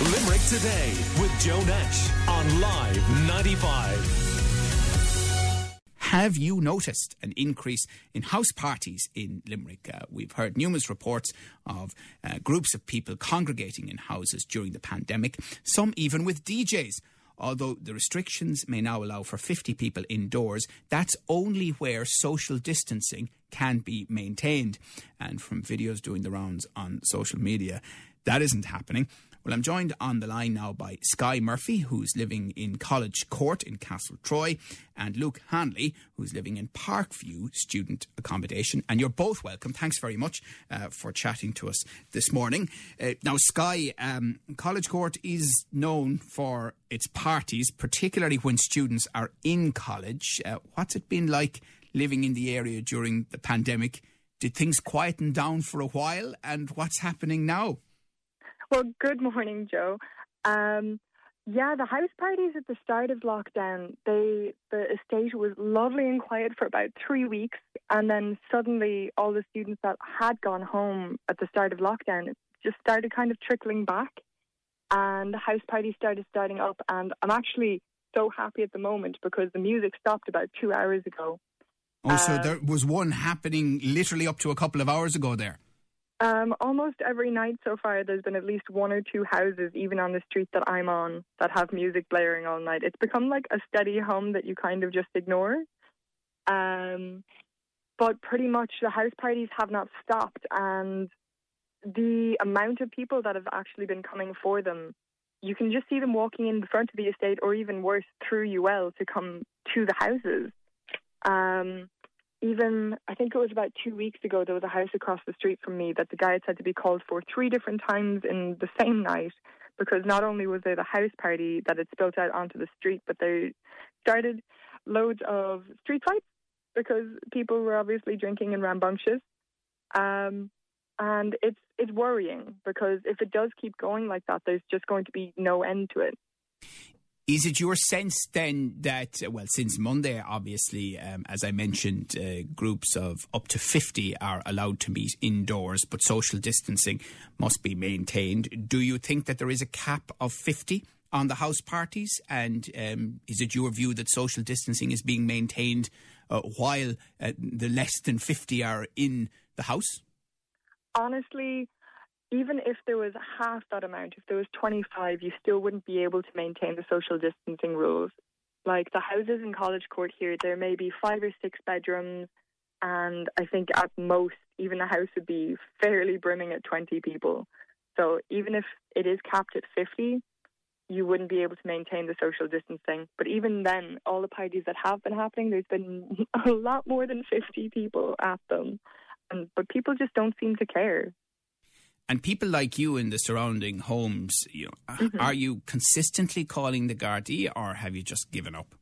Limerick Today with Joe Nash on Live 95. Have you noticed an increase in house parties in Limerick? Uh, we've heard numerous reports of uh, groups of people congregating in houses during the pandemic, some even with DJs. Although the restrictions may now allow for 50 people indoors, that's only where social distancing can be maintained. And from videos doing the rounds on social media, that isn't happening. Well, I'm joined on the line now by Sky Murphy, who's living in College Court in Castletroy, and Luke Hanley, who's living in Parkview Student Accommodation. And you're both welcome. Thanks very much uh, for chatting to us this morning. Uh, now, Sky, um, College Court is known for its parties, particularly when students are in college. Uh, what's it been like living in the area during the pandemic? Did things quieten down for a while? And what's happening now? Well, good morning, Joe. Um, yeah, the house parties at the start of lockdown, they the estate was lovely and quiet for about three weeks, and then suddenly all the students that had gone home at the start of lockdown just started kind of trickling back, and the house parties started starting up. And I'm actually so happy at the moment because the music stopped about two hours ago. Oh, so uh, there was one happening literally up to a couple of hours ago there. Um, almost every night so far, there's been at least one or two houses, even on the street that I'm on, that have music blaring all night. It's become like a steady hum that you kind of just ignore. Um, but pretty much the house parties have not stopped, and the amount of people that have actually been coming for them, you can just see them walking in the front of the estate, or even worse, through UL to come to the houses. Um, even I think it was about two weeks ago, there was a house across the street from me that the guy had had to be called for three different times in the same night because not only was there the house party that had spilt out onto the street, but they started loads of street fights because people were obviously drinking and rambunctious. Um, and it's it's worrying because if it does keep going like that, there's just going to be no end to it. Is it your sense then that, well, since Monday, obviously, um, as I mentioned, uh, groups of up to 50 are allowed to meet indoors, but social distancing must be maintained? Do you think that there is a cap of 50 on the house parties? And um, is it your view that social distancing is being maintained uh, while uh, the less than 50 are in the house? Honestly, even if there was half that amount, if there was 25, you still wouldn't be able to maintain the social distancing rules. Like the houses in College Court here, there may be five or six bedrooms, and I think at most, even the house would be fairly brimming at 20 people. So even if it is capped at 50, you wouldn't be able to maintain the social distancing. But even then, all the parties that have been happening, there's been a lot more than 50 people at them. And, but people just don't seem to care and people like you in the surrounding homes, you know, mm-hmm. are you consistently calling the Gardaí or have you just given up?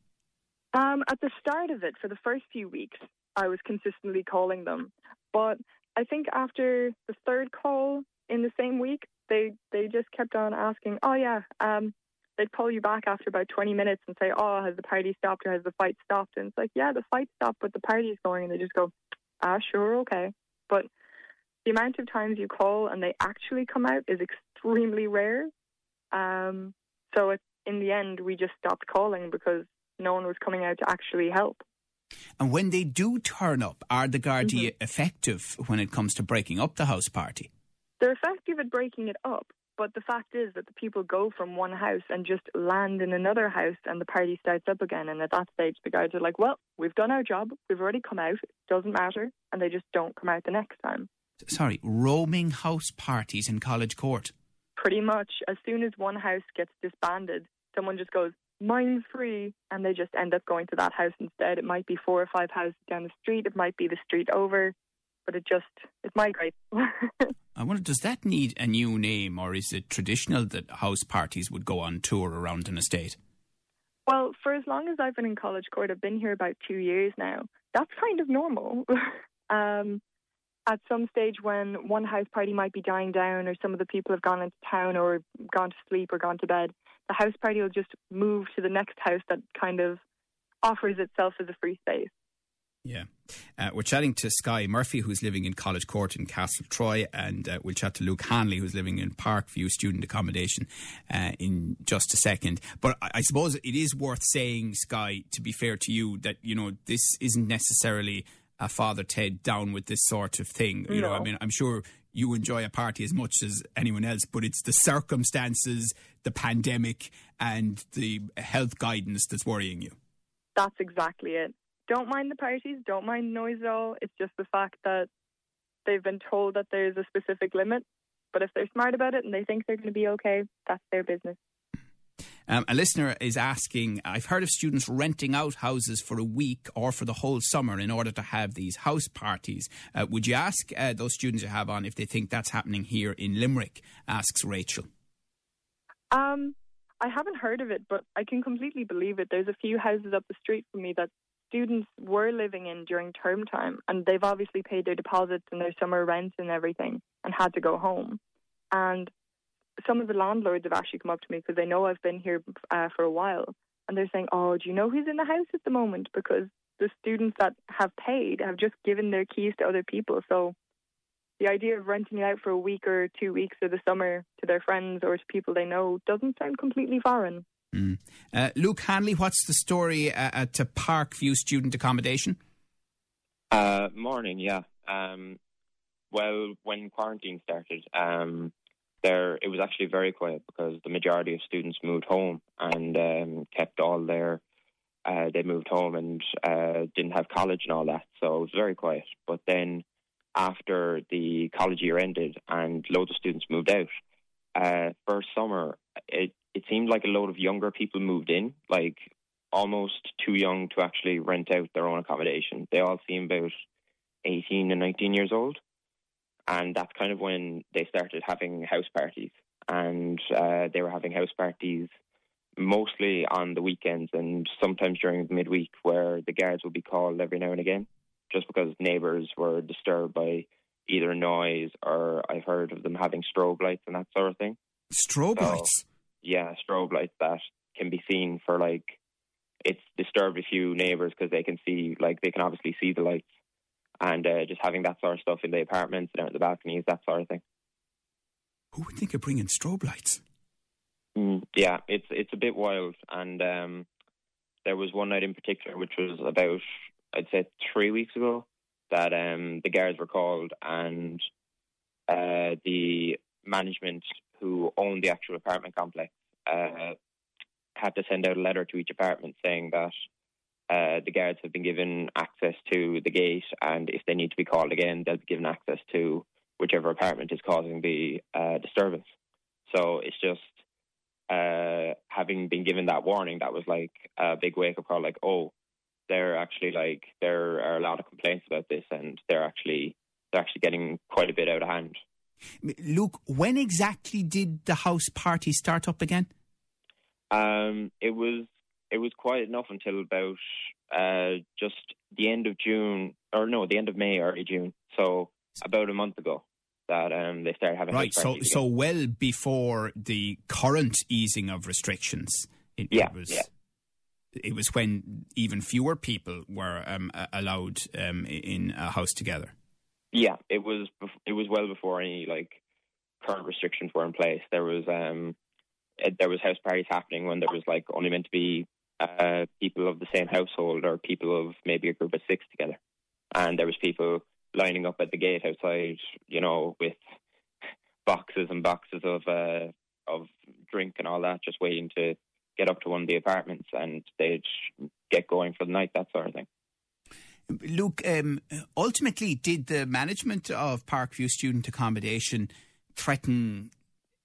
Um, at the start of it, for the first few weeks, I was consistently calling them. But I think after the third call in the same week, they, they just kept on asking, oh, yeah, um, they'd call you back after about 20 minutes and say, oh, has the party stopped or has the fight stopped? And it's like, yeah, the fight stopped, but the party is going. And they just go, ah, sure, okay. But the amount of times you call and they actually come out is extremely rare. Um, so it, in the end, we just stopped calling because no one was coming out to actually help. And when they do turn up, are the Gardaí mm-hmm. effective when it comes to breaking up the house party? They're effective at breaking it up, but the fact is that the people go from one house and just land in another house and the party starts up again. And at that stage, the guards are like, well, we've done our job. We've already come out. It doesn't matter. And they just don't come out the next time sorry, roaming house parties in College Court? Pretty much. As soon as one house gets disbanded, someone just goes, mine's free, and they just end up going to that house instead. It might be four or five houses down the street, it might be the street over, but it just, it migrates. I wonder, does that need a new name, or is it traditional that house parties would go on tour around an estate? Well, for as long as I've been in College Court, I've been here about two years now. That's kind of normal. um, at some stage when one house party might be dying down or some of the people have gone into town or gone to sleep or gone to bed, the house party will just move to the next house that kind of offers itself as a free space. Yeah. Uh, we're chatting to Sky Murphy, who's living in College Court in Castletroy, and uh, we'll chat to Luke Hanley, who's living in Parkview student accommodation, uh, in just a second. But I, I, suppose it is worth saying, Sky, to be fair to you, that you know this isn't necessarily Father Ted down with this sort of thing. You no. know, I mean, I'm sure you enjoy a party as much as anyone else, but it's the circumstances, the pandemic, and the health guidance that's worrying you. That's exactly it don't mind the parties, don't mind noise at all. It's just the fact that they've been told that there's a specific limit. But if they're smart about it and they think they're going to be okay, that's their business. Um, a listener is asking I've heard of students renting out houses for a week or for the whole summer in order to have these house parties. Uh, would you ask uh, those students you have on if they think that's happening here in Limerick? Asks Rachel. Um, I haven't heard of it, but I can completely believe it. There's a few houses up the street from me that students were living in during term time, and they've obviously paid their deposits and their summer rent and everything, and had to go home. And some of the landlords have actually come up to me because they know I've been here uh, for a while, and they're saying, "Oh, do you know who's in the house at the moment?" Because the students that have paid have just given their keys to other people. So the idea of renting it out for a week or two weeks of the summer to their friends or to people they know doesn't sound completely foreign. Mm. Uh, Luke Hanley, what's the story uh, at Parkview Student Accommodation? Uh, morning, yeah. Um, well, when quarantine started, um, there it was actually very quiet because the majority of students moved home and um, kept all their. Uh, they moved home and uh, didn't have college and all that, so it was very quiet. But then, after the college year ended and loads of students moved out, uh, first summer it it seemed like a load of younger people moved in, like almost too young to actually rent out their own accommodation. They all seemed about 18 and 19 years old. And that's kind of when they started having house parties. And uh, they were having house parties mostly on the weekends and sometimes during the midweek, where the guards would be called every now and again, just because neighbours were disturbed by either noise or I've heard of them having strobe lights and that sort of thing. Strobe so, lights? yeah, strobe lights that can be seen for like it's disturbed a few neighbours because they can see like they can obviously see the lights and uh, just having that sort of stuff in the apartments and out in the balconies, that sort of thing. Who would think of bringing strobe lights? Mm, yeah, it's it's a bit wild, and um, there was one night in particular, which was about I'd say three weeks ago, that um, the guards were called and uh, the management who own the actual apartment complex uh, had to send out a letter to each apartment saying that uh, the guards have been given access to the gate, and if they need to be called again, they'll be given access to whichever apartment is causing the uh, disturbance. So it's just uh, having been given that warning, that was like a big wake up call. Like, oh, they're actually like there are a lot of complaints about this, and they're actually they're actually getting quite a bit out of hand. Luke, when exactly did the house party start up again? Um, it was it was quiet enough until about uh, just the end of June, or no, the end of May, early June. So about a month ago that um, they started having right. So so well before the current easing of restrictions. It, yeah, it was, yeah. It was when even fewer people were um, allowed um, in a house together. Yeah, it was. It was well before any like current restrictions were in place. There was um, there was house parties happening when there was like only meant to be uh, people of the same household or people of maybe a group of six together, and there was people lining up at the gate outside, you know, with boxes and boxes of uh, of drink and all that, just waiting to get up to one of the apartments, and they'd get going for the night, that sort of thing. Luke, um, ultimately, did the management of Parkview Student Accommodation threaten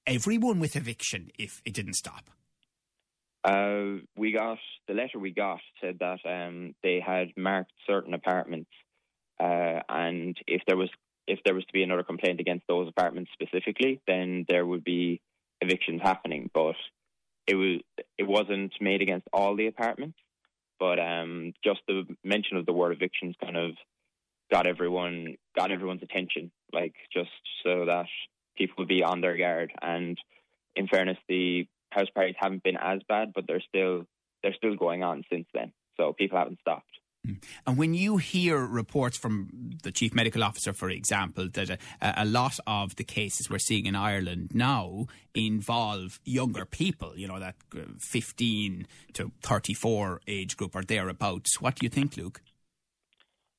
everyone with eviction if it didn't stop? Uh, we got the letter we got said that um, they had marked certain apartments, uh, and if there was if there was to be another complaint against those apartments specifically, then there would be evictions happening. But it was it wasn't made against all the apartments. But um, just the mention of the word evictions kind of got everyone got everyone's attention, like just so that people would be on their guard. And in fairness, the house parties haven't been as bad, but they're still they're still going on since then. So people haven't stopped. And when you hear reports from the chief medical officer, for example, that a, a, lot of the cases we're seeing in Ireland now involve younger people, you know, that uh, 15 to 34 age group or thereabouts, what do you think, Luke?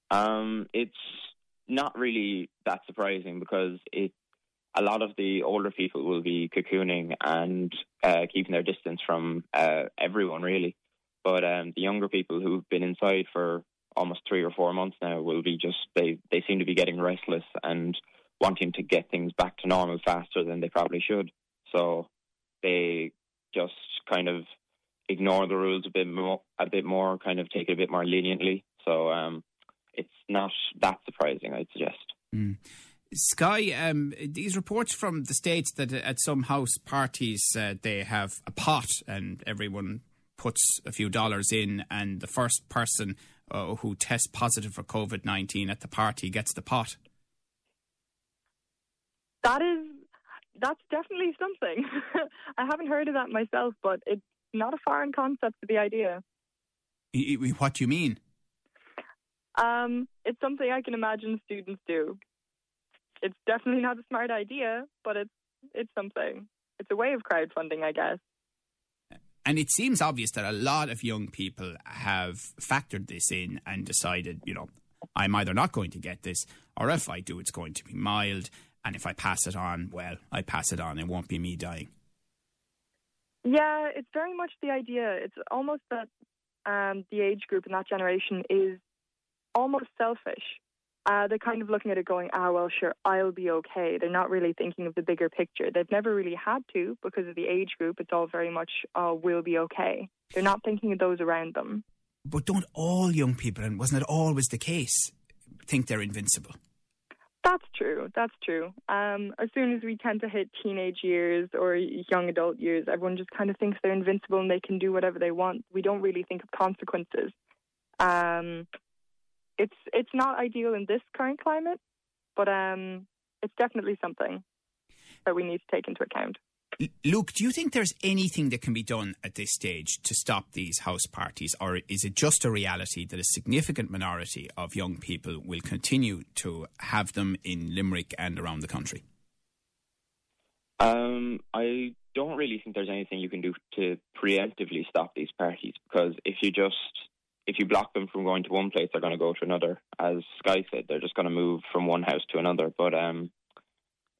Um, it's not really that surprising because it a lot of the older people will be cocooning and uh, keeping their distance from uh, everyone, really. But um, the younger people who've been inside for almost three or four months now will be just they they seem to be getting restless and wanting to get things back to normal faster than they probably should. So they just kind of ignore the rules a bit more, a bit more, kind of take it a bit more leniently. So um, it's not that surprising, I'd suggest. Mm. Sky, um, these reports from the States that at some house parties uh, they have a pot and everyone puts a few dollars in, and the first person uh, who tests positive for COVID 19 at the party gets the pot. That is, that's definitely something. I haven't heard of that myself, but it's not a foreign concept to the idea. What do you mean? Um, it's something I can imagine students do. It's definitely not a smart idea, but it's it's something. It's a way of crowdfunding, I guess. And it seems obvious that a lot of young people have factored this in and decided, you know, I'm either not going to get this, or if I do, it's going to be mild. And if I pass it on, well, I pass it on. It won't be me dying. Yeah, it's very much the idea. It's almost that um, the age group in that generation is almost selfish uh, they're kind of looking at it going, ah, well, sure, I'll be okay. They're not really thinking of the bigger picture. They've never really had to because of the age group. It's all very much, oh, we'll be okay. They're not thinking of those around them. But don't all young people, and wasn't it always the case, think they're invincible? That's true. That's true. Um, as soon as we tend to hit teenage years or young adult years, everyone just kind of thinks they're invincible and they can do whatever they want. We don't really think of consequences. Um, it's it's not ideal in this current climate, but um, it's definitely something that we need to take into account. Luke, do you think there's anything that can be done at this stage to stop these house parties, or is it just a reality that a significant minority of young people will continue to have them in Limerick and around the country? Um, I don't really think there's anything you can do to preemptively stop these parties because if you just if you block them from going to one place, they're going to go to another. As Sky said, they're just going to move from one house to another. But um,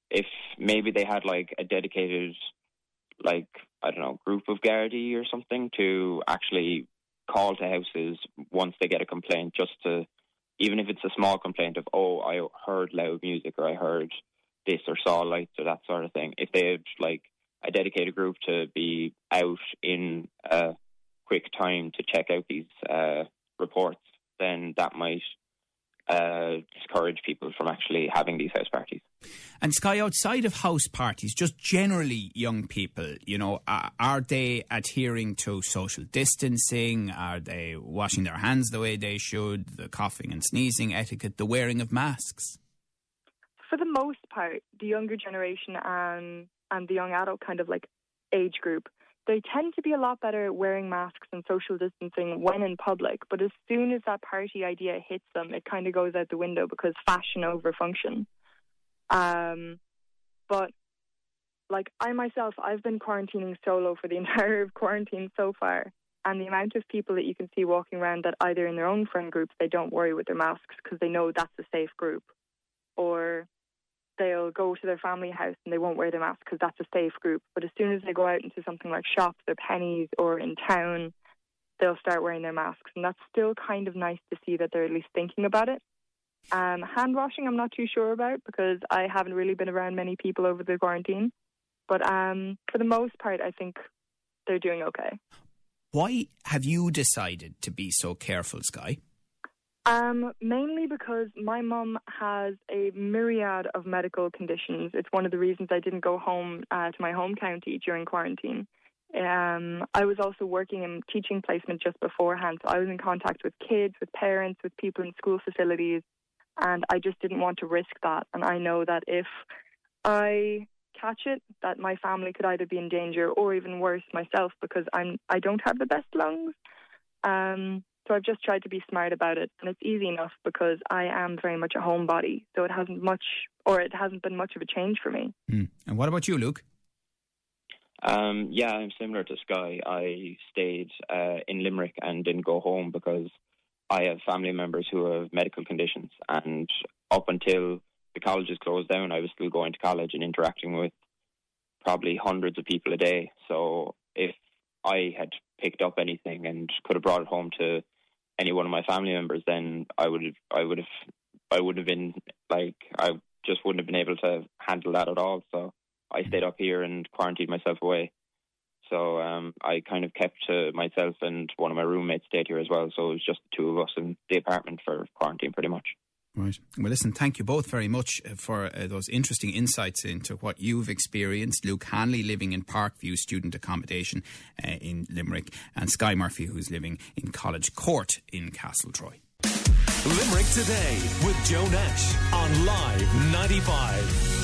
if maybe they had like a dedicated, like I don't know, group of Gardaí or something to actually call to houses once they get a complaint, just to even if it's a small complaint of oh I heard loud music or I heard this or saw lights or that sort of thing. If they had like a dedicated group to be out in a quick time to check out these uh, reports, then that might uh, discourage people from actually having these house parties. And Sky, outside of house parties, just generally young people, you know, are, are, they adhering to social distancing? Are they washing their hands the way they should? The coughing and sneezing etiquette, the wearing of masks? For the most part, the younger generation and and the young adult kind of like age group they tend to be a lot better at wearing masks and social distancing when in public. But as soon as that party idea hits them, it kind of goes out the window because fashion over function. Um, but like I myself, I've been quarantining solo for the entire quarantine so far. And the amount of people that you can see walking around that either in their own friend groups they don't worry with their masks because they know that's a safe group, or they'll go to their family house and they won't wear their mask because that's a safe group. But as soon as they go out into something like shops or Penneys or in town, they'll start wearing their masks. And that's still kind of nice to see that they're at least thinking about it. Um, hand washing, I'm not too sure about because I haven't really been around many people over the quarantine. But um, for the most part, I think they're doing okay. Why have you decided to be so careful, Sky? Um, mainly because my mum has a myriad of medical conditions. It's one of the reasons I didn't go home uh, to my home county during quarantine. Um, I was also working in teaching placement just beforehand, so I was in contact with kids, with parents, with people in school facilities, and I just didn't want to risk that. And I know that if I catch it, that my family could either be in danger or even worse, myself, because I'm I don't have the best lungs. Um, So I've just tried to be smart about it, and it's easy enough because I am very much a homebody. So it hasn't much, or it hasn't been much of a change for me. Mm. And what about you, Luke? Um, yeah, I'm similar to Sky. I stayed uh, in Limerick and didn't go home because I have family members who have medical conditions, and up until the colleges closed down, I was still going to college and interacting with probably hundreds of people a day. So if I had picked up anything and could have brought it home to any one of my family members, then I would have, I would have, I would have been like, I just wouldn't have been able to handle that at all. So I stayed up here and quarantined myself away. So um, I kind of kept to myself, and one of my roommates stayed here as well. So it was just the two of us in the apartment for quarantine, pretty much. Right. Well, listen, thank you both very much uh, for uh, those interesting insights into what you've experienced. Luke Hanley living in Parkview student accommodation uh, in Limerick, and Sky Murphy, who's living in College Court in Castletroy. Limerick Today with Joe Nash on Live 95.